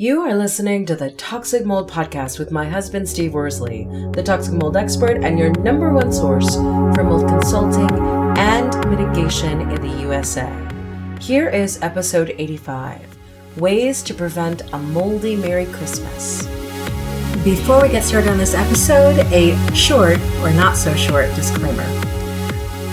You are listening to the Toxic Mold Podcast with my husband, Steve Worsley, the toxic mold expert and your number one source for mold consulting and mitigation in the USA. Here is episode 85 Ways to Prevent a Moldy Merry Christmas. Before we get started on this episode, a short or not so short disclaimer.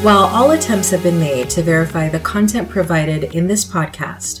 While all attempts have been made to verify the content provided in this podcast,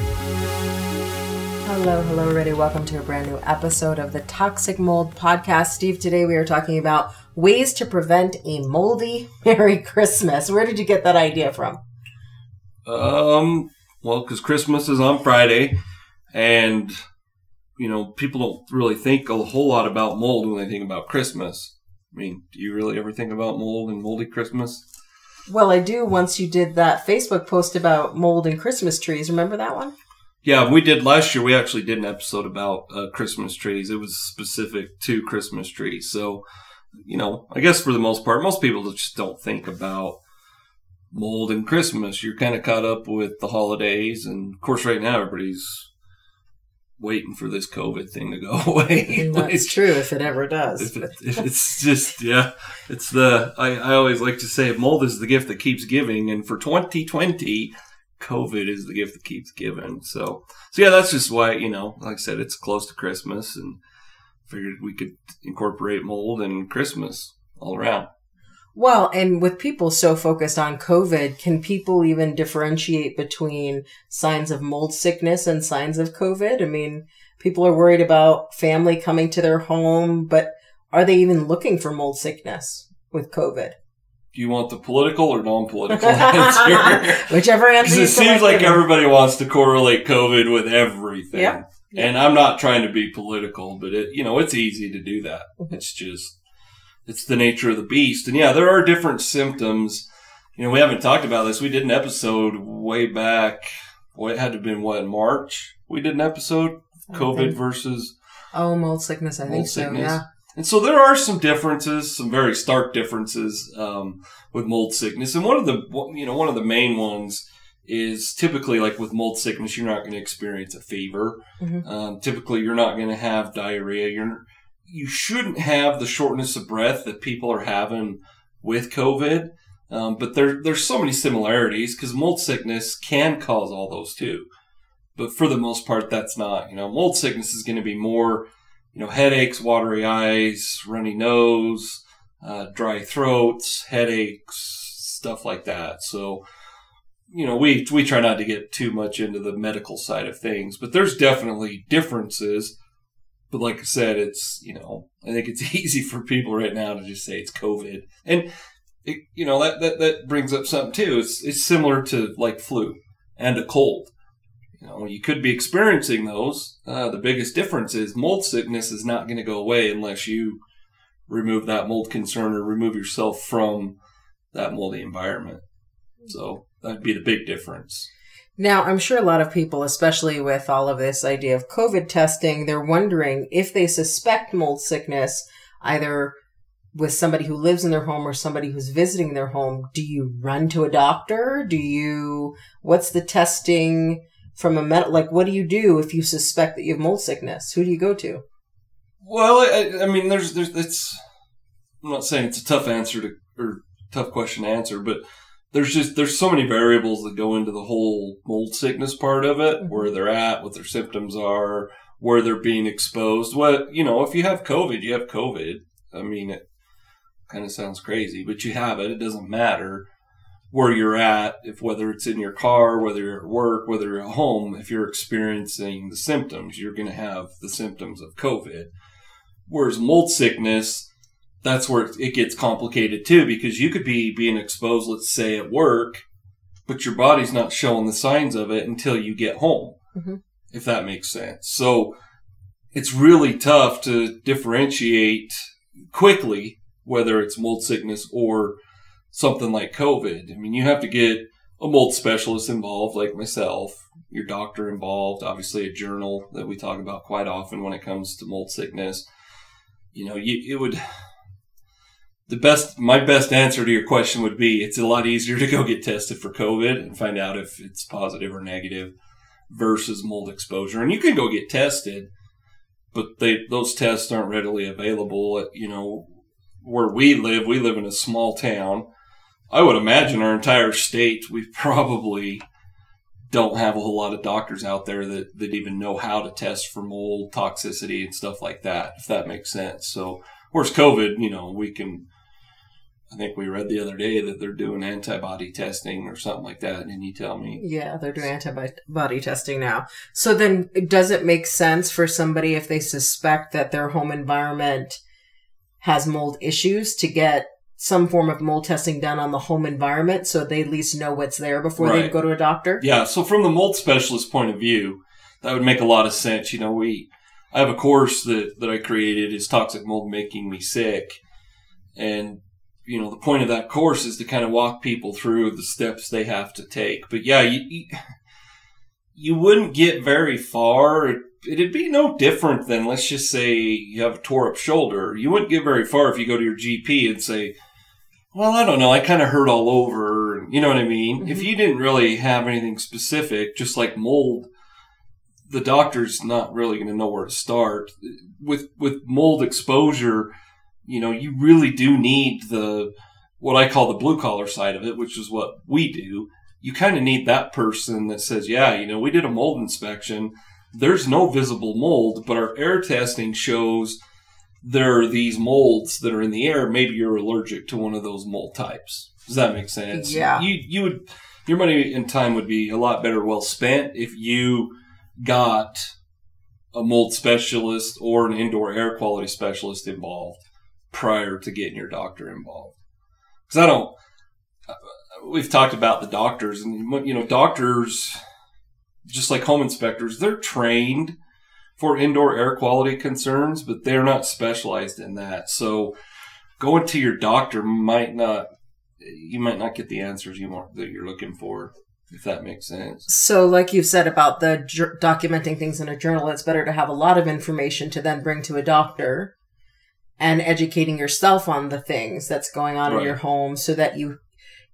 Hello, hello, everybody. Welcome to a brand new episode of the Toxic Mold Podcast. Steve, today we are talking about ways to prevent a moldy Merry Christmas. Where did you get that idea from? Um, well, because Christmas is on Friday, and you know people don't really think a whole lot about mold when they think about Christmas. I mean, do you really ever think about mold and moldy Christmas? Well, I do. Once you did that Facebook post about mold and Christmas trees, remember that one? Yeah, we did last year. We actually did an episode about uh, Christmas trees. It was specific to Christmas trees. So, you know, I guess for the most part, most people just don't think about mold and Christmas. You're kind of caught up with the holidays, and of course, right now everybody's waiting for this COVID thing to go away. That's true if it ever does. If, it, if it's just yeah, it's the I, I always like to say mold is the gift that keeps giving, and for 2020 COVID is the gift that keeps giving. So, so yeah, that's just why you know, like I said, it's close to Christmas, and figured we could incorporate mold and Christmas all around. Well, and with people so focused on COVID, can people even differentiate between signs of mold sickness and signs of COVID? I mean, people are worried about family coming to their home, but are they even looking for mold sickness with COVID? Do you want the political or non-political answer? Whichever answer. Because it seems like everybody wants to correlate COVID with everything. Yeah. And I'm not trying to be political, but it, you know, it's easy to do that. It's just, it's the nature of the beast. And yeah, there are different symptoms. You know, we haven't talked about this. We did an episode way back. Well, it had to have been what, March? We did an episode, COVID versus. Oh, mold sickness. I mold think sickness. so. Yeah. And so there are some differences, some very stark differences um, with mold sickness. And one of the you know one of the main ones is typically like with mold sickness, you're not going to experience a fever. Mm-hmm. Um, typically, you're not going to have diarrhea. You're you shouldn't have the shortness of breath that people are having with COVID. Um, but there there's so many similarities because mold sickness can cause all those too. But for the most part, that's not. You know, mold sickness is going to be more you know, headaches, watery eyes, runny nose, uh, dry throats, headaches, stuff like that. So, you know, we we try not to get too much into the medical side of things, but there's definitely differences. But like I said, it's you know, I think it's easy for people right now to just say it's COVID, and it, you know that that that brings up something too. It's it's similar to like flu and a cold you know, you could be experiencing those. Uh, the biggest difference is mold sickness is not going to go away unless you remove that mold concern or remove yourself from that moldy environment. So that'd be the big difference. Now, I'm sure a lot of people, especially with all of this idea of COVID testing, they're wondering if they suspect mold sickness, either with somebody who lives in their home or somebody who's visiting their home, do you run to a doctor? Do you, what's the testing from a med, like, what do you do if you suspect that you have mold sickness? Who do you go to? Well, I, I mean, there's, there's, it's, I'm not saying it's a tough answer to, or tough question to answer, but there's just, there's so many variables that go into the whole mold sickness part of it, where mm-hmm. they're at, what their symptoms are, where they're being exposed. What, you know, if you have COVID, you have COVID. I mean, it, kind of sounds crazy, but you have it. It doesn't matter where you're at, if whether it's in your car, whether you're at work, whether you're at home, if you're experiencing the symptoms, you're going to have the symptoms of COVID. Whereas mold sickness, that's where it gets complicated too, because you could be being exposed, let's say at work, but your body's not showing the signs of it until you get home, mm-hmm. if that makes sense. So it's really tough to differentiate quickly whether it's mold sickness or something like COVID. I mean, you have to get a mold specialist involved, like myself, your doctor involved, obviously a journal that we talk about quite often when it comes to mold sickness. You know, you, it would, the best, my best answer to your question would be it's a lot easier to go get tested for COVID and find out if it's positive or negative versus mold exposure. And you can go get tested, but they, those tests aren't readily available. At, you know, where we live, we live in a small town. I would imagine our entire state, we probably don't have a whole lot of doctors out there that, that even know how to test for mold toxicity and stuff like that, if that makes sense. So, whereas COVID, you know, we can, I think we read the other day that they're doing antibody testing or something like that. Didn't you tell me? Yeah, they're doing antibody testing now. So then does it make sense for somebody if they suspect that their home environment – has mold issues to get some form of mold testing done on the home environment so they at least know what's there before right. they go to a doctor? Yeah. So from the mold specialist point of view, that would make a lot of sense. You know, we, I have a course that, that I created is toxic mold making me sick. And, you know, the point of that course is to kind of walk people through the steps they have to take. But yeah, you, you, you wouldn't get very far it'd be no different than let's just say you have a tore up shoulder. You wouldn't get very far if you go to your GP and say, "Well, I don't know, I kind of hurt all over." You know what I mean? Mm-hmm. If you didn't really have anything specific, just like mold, the doctor's not really going to know where to start. With with mold exposure, you know, you really do need the what I call the blue collar side of it, which is what we do. You kind of need that person that says, "Yeah, you know, we did a mold inspection." there's no visible mold, but our air testing shows there are these molds that are in the air. Maybe you're allergic to one of those mold types. Does that make sense? Yeah. You you would your money and time would be a lot better well spent if you got a mold specialist or an indoor air quality specialist involved prior to getting your doctor involved. Because I don't. We've talked about the doctors, and you know, doctors just like home inspectors, they're trained for indoor air quality concerns, but they're not specialized in that. So going to your doctor might not you might not get the answers you want that you're looking for if that makes sense. So like you said about the documenting things in a journal, it's better to have a lot of information to then bring to a doctor and educating yourself on the things that's going on right. in your home so that you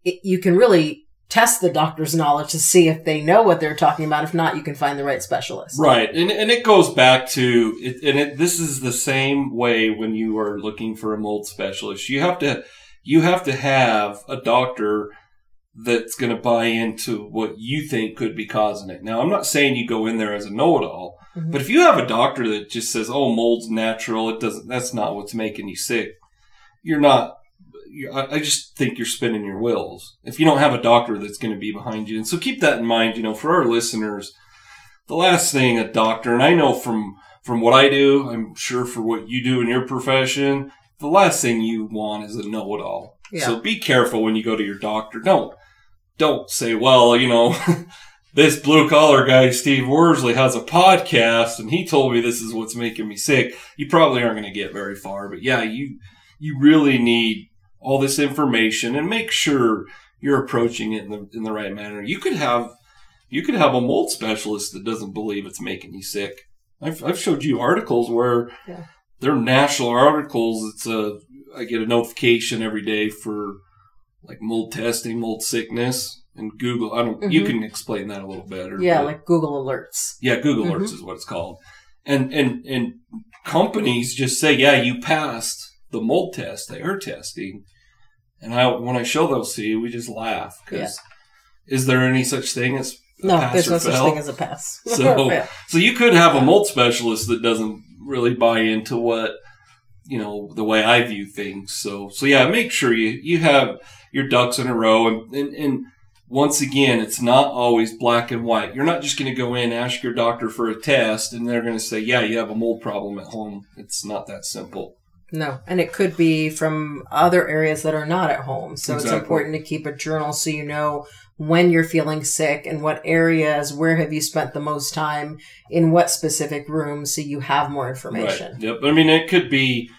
it, you can really test the doctor's knowledge to see if they know what they're talking about. If not, you can find the right specialist. Right. And, and it goes back to, it, and it, this is the same way when you are looking for a mold specialist. You have to, you have to have a doctor that's going to buy into what you think could be causing it. Now, I'm not saying you go in there as a know-it-all, mm-hmm. but if you have a doctor that just says, "Oh, mold's natural," it doesn't. That's not what's making you sick. You're not I just think you're spinning your wheels if you don't have a doctor that's going to be behind you. And so keep that in mind. You know, for our listeners, the last thing a doctor, and I know from from what I do, I'm sure for what you do in your profession, the last thing you want is a know-it-all. Yeah. So be careful when you go to your doctor. Don't don't say, well, you know. this blue collar guy, Steve Worsley, has a podcast and he told me this is what's making me sick. You probably aren't going to get very far, but yeah, you, you really need all this information and make sure you're approaching it in the, in the right manner. You could have, you could have a mold specialist that doesn't believe it's making you sick. I've, I've showed you articles where Yeah. they're national articles. It's a, I get a notification every day for like mold testing, mold sickness, and Google. I don't. You Mhm. can explain that a little better. Yeah, like Google Alerts. yeah, Google Mhm. Alerts is what it's called. And and and companies just say, yeah, you passed the mold test, the air testing. And I when I show those to you, we just laugh because is there any such thing as a No, pass there's no such thing as a pass. So- Yeah. So you could have a mold specialist that doesn't really buy into what you know the way I view things. So so yeah, make sure you you have your ducks in a row and and, and once again, it's not always black and white. You're not just going to go in, ask your doctor for a test, and they're going to say, "Yeah, you have a mold problem at home." It's not that simple. No, and it could be from other areas that are not at home. So it's important to keep a journal so you know when you're feeling sick and what areas, where have you spent the most time, in what specific rooms, so you have more information. Right. Yep. I mean, it could be,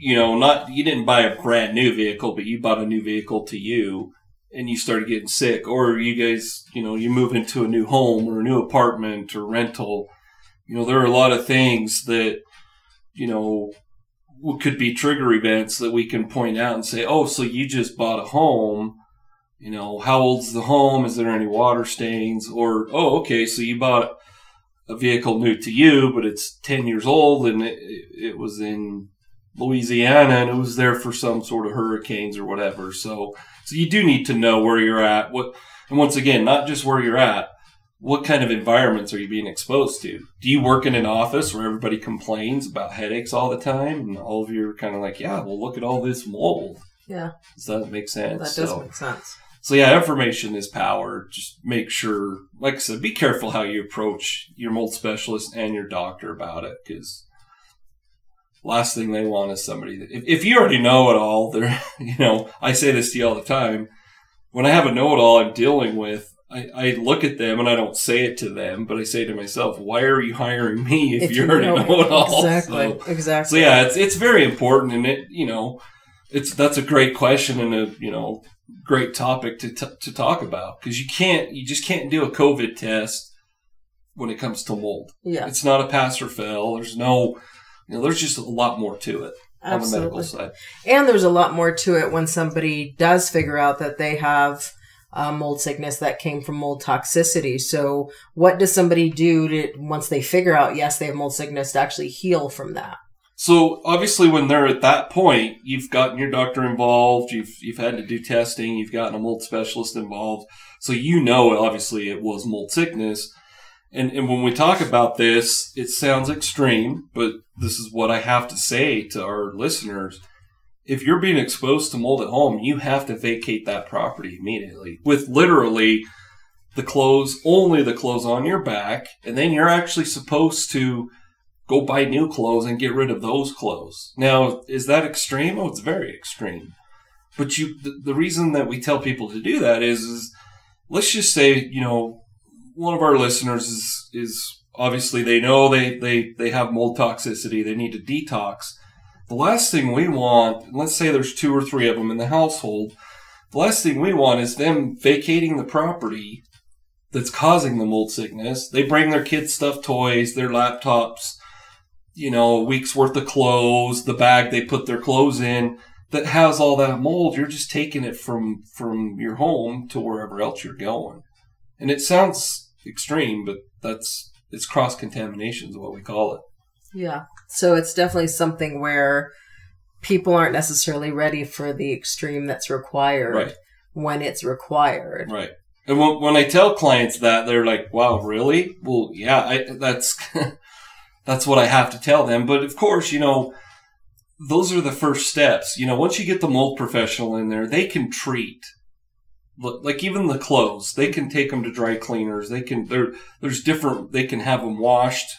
you know, not you didn't buy a brand new vehicle, but you bought a new vehicle to you, and you started getting sick, or you guys, you know, you move into a new home or a new apartment or rental. You know, there are a lot of things that, you know, could be trigger events that we can point out and say, oh, so you just bought a home. You know, how old's the home? Is there any water stains? Or, oh, okay, so you bought a vehicle new to you, but it's 10 years old and it, it was in Louisiana and it was there for some sort of hurricanes or whatever. So, so you do need to know where you're at. What, and once again, not just where you're at, what kind of environments are you being exposed to? Do you work in an office where everybody complains about headaches all the time and all of you are kind of like, yeah, well, look at all this mold. Yeah, Does that make sense? that does So- make sense. so yeah, information is power. Just make sure, like I said, be careful how you approach your mold specialist and your doctor about it, because last thing they want is somebody that if, if you already know it all, they're you know I say this to you all the time. When I have a know it all I'm dealing with, I, I look at them and I don't say it to them, but I say to myself, why are you hiring me if, you already know, it all? Exactly, So- exactly. so yeah, it's it's very important, and it you know, it's that's a great question and a you know great topic to t- to talk about because you can't you just can't do a COVID test when it comes to mold. yeah, It's not a pass or fail. There's no you know there's just a lot more to it on the medical side. And there's a lot more to it when somebody does figure out that they have uh, mold sickness that came from mold toxicity. So, what does somebody do to once they figure out yes they have mold sickness to actually heal from that? So obviously, when they're at that point, you've gotten your doctor involved. You've you've had to do testing. You've gotten a mold specialist involved. So you know, obviously, it was mold sickness. And and when we talk about this, it sounds extreme, but this is what I have to say to our listeners. If you're being exposed to mold at home, you have to vacate that property immediately with literally the clothes, only the clothes on your back, and then you're actually supposed to go buy new clothes and get rid of those clothes. Now, is that extreme? Oh, it's very extreme. But you, the, reason that we tell people to do that is, is let's just say, you know, one of our listeners is, is obviously they know they, they, they have mold toxicity. They need to detox. The last thing we want, let's say there's two or three of them in the household. The last thing we want is them vacating the property that's causing the mold sickness. They bring their kids' stuff toys, their laptops, you know, a week's worth of clothes, the bag they put their clothes in that has all that mold. You're just taking it from from your home to wherever else you're going. And it sounds extreme, but that's it's cross contamination is what we call it. Yeah. So it's definitely something where people aren't necessarily ready for the extreme that's required Right. when it's required. Right. And when, when I tell clients that, they're like, "Wow, really? Well, yeah, I, that's that's what I have to tell them." But of course, you know, those are the first steps. You know, once you get the mold professional in there, they can treat. Like even the clothes, they can take them to dry cleaners. They can there. There's different. They can have them washed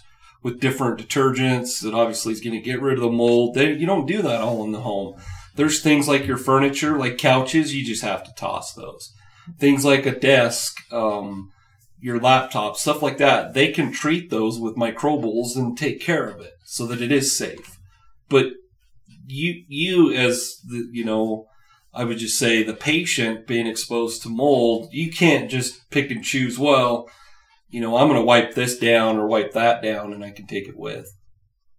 with different detergents that obviously is going to get rid of the mold. They, you don't do that all in the home. There's things like your furniture, like couches. You just have to toss those things like a desk, um, your laptop, stuff like that, they can treat those with microbials and take care of it so that it is safe. But you, you as the, you know, I would just say the patient being exposed to mold, you can't just pick and choose, well, you know, I'm going to wipe this down or wipe that down and I can take it with.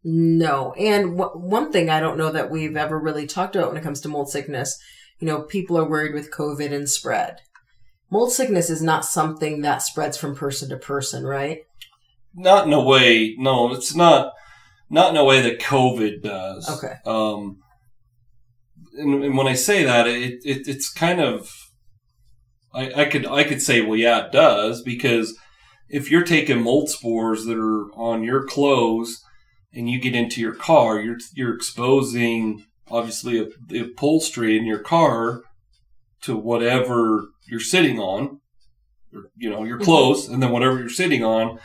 No. And w- one thing I don't know that we've ever really talked about when it comes to mold sickness, you know, people are worried with COVID and spread. Mold sickness is not something that spreads from person to person, right? Not in a way, no, it's not, not in a way that COVID does. Okay. Um, and, and when I say that, it, it it's kind of, I, I could I could say, well, yeah, it does because if you're taking mold spores that are on your clothes and you get into your car, you're you're exposing obviously a, the upholstery in your car to whatever you're sitting on, or, you know, your mm-hmm. clothes, and then whatever you're sitting on.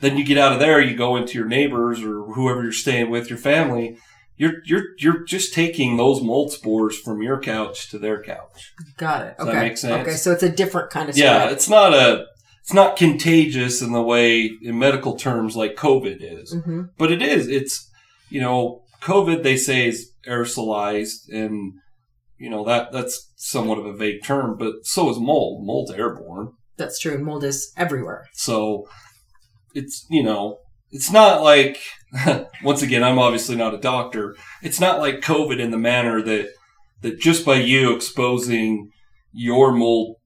Then you get out of there, you go into your neighbors or whoever you're staying with, your family. You're you're you're just taking those mold spores from your couch to their couch. Got it. Does okay. that make sense? Okay, so it's a different kind of stuff. Yeah, spread. it's not a it's not contagious in the way in medical terms like COVID is. hmm But it is. It's you know, COVID they say is aerosolized and you know that that's somewhat of a vague term, but so is mold. Mold's airborne. That's true. Mold is everywhere. So it's you know, it's not like once again, I'm obviously not a doctor. It's not like COVID in the manner that that just by you exposing your mold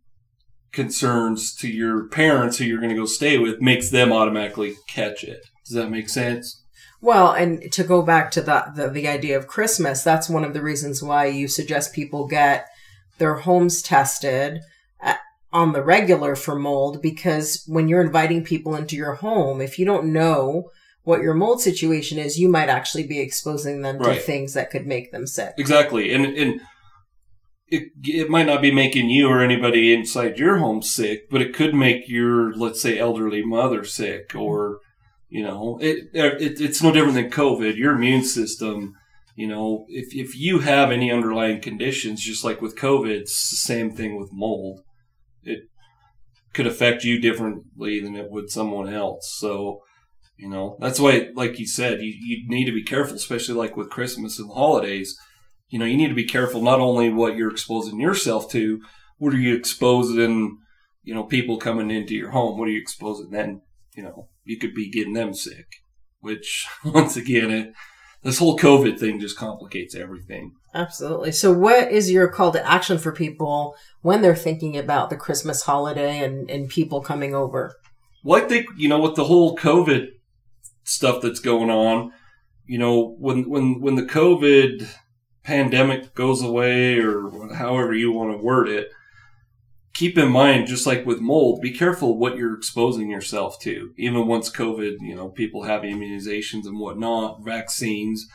concerns to your parents who you're going to go stay with makes them automatically catch it. Does that make sense? Well, and to go back to the, the the idea of Christmas, that's one of the reasons why you suggest people get their homes tested uh, on the regular for mold because when you're inviting people into your home, if you don't know what your mold situation is, you might actually be exposing them to things that could make them sick. Exactly. And and it it might not be making you or anybody inside your home sick, but it could make your let's say elderly mother sick or you know, it, it it's no different than COVID. Your immune system, you know, if if you have any underlying conditions just like with COVID, it's the same thing with mold. It could affect you differently than it would someone else. So, you know, that's why, like you said, you, you need to be careful, especially like with Christmas and holidays. You know, you need to be careful not only what you're exposing yourself to, what are you exposing, you know, people coming into your home? What are you exposing then? You know, you could be getting them sick, which once again, it, this whole COVID thing just complicates everything. Absolutely. So, what is your call to action for people when they're thinking about the Christmas holiday and, and people coming over? Well, I think you know with the whole COVID stuff that's going on, you know, when when when the COVID pandemic goes away, or however you want to word it, keep in mind, just like with mold, be careful what you're exposing yourself to. Even once COVID, you know, people have immunizations and whatnot, vaccines.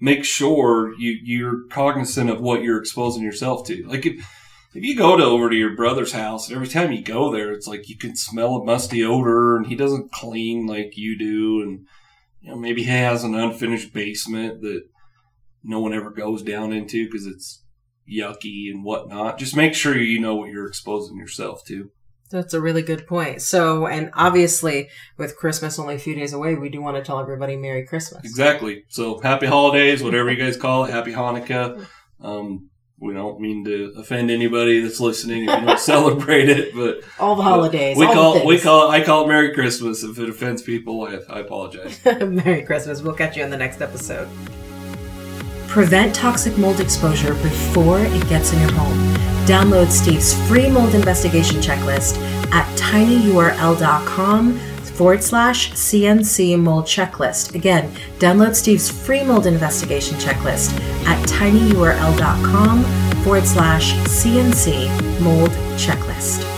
Make sure you you're cognizant of what you're exposing yourself to. Like if if you go to over to your brother's house and every time you go there it's like you can smell a musty odor and he doesn't clean like you do and you know maybe he has an unfinished basement that no one ever goes down into because it's yucky and whatnot just make sure you know what you're exposing yourself to That's a really good point. So, and obviously, with Christmas only a few days away, we do want to tell everybody Merry Christmas. exactly so happy holidays whatever you guys call it happy hanukkah um we don't mean to offend anybody that's listening if you don't celebrate it but All the holidays. we all call the we call I call it Merry Christmas. If it offends people, I, I apologize. Merry Christmas. We'll catch you on the next episode. Prevent toxic mold exposure before it gets in your home. Download Steve's free mold investigation checklist at tinyurl.com forward slash CNC mold checklist. Again, download Steve's free mold investigation checklist at tinyurl.com forward slash CNC mold checklist.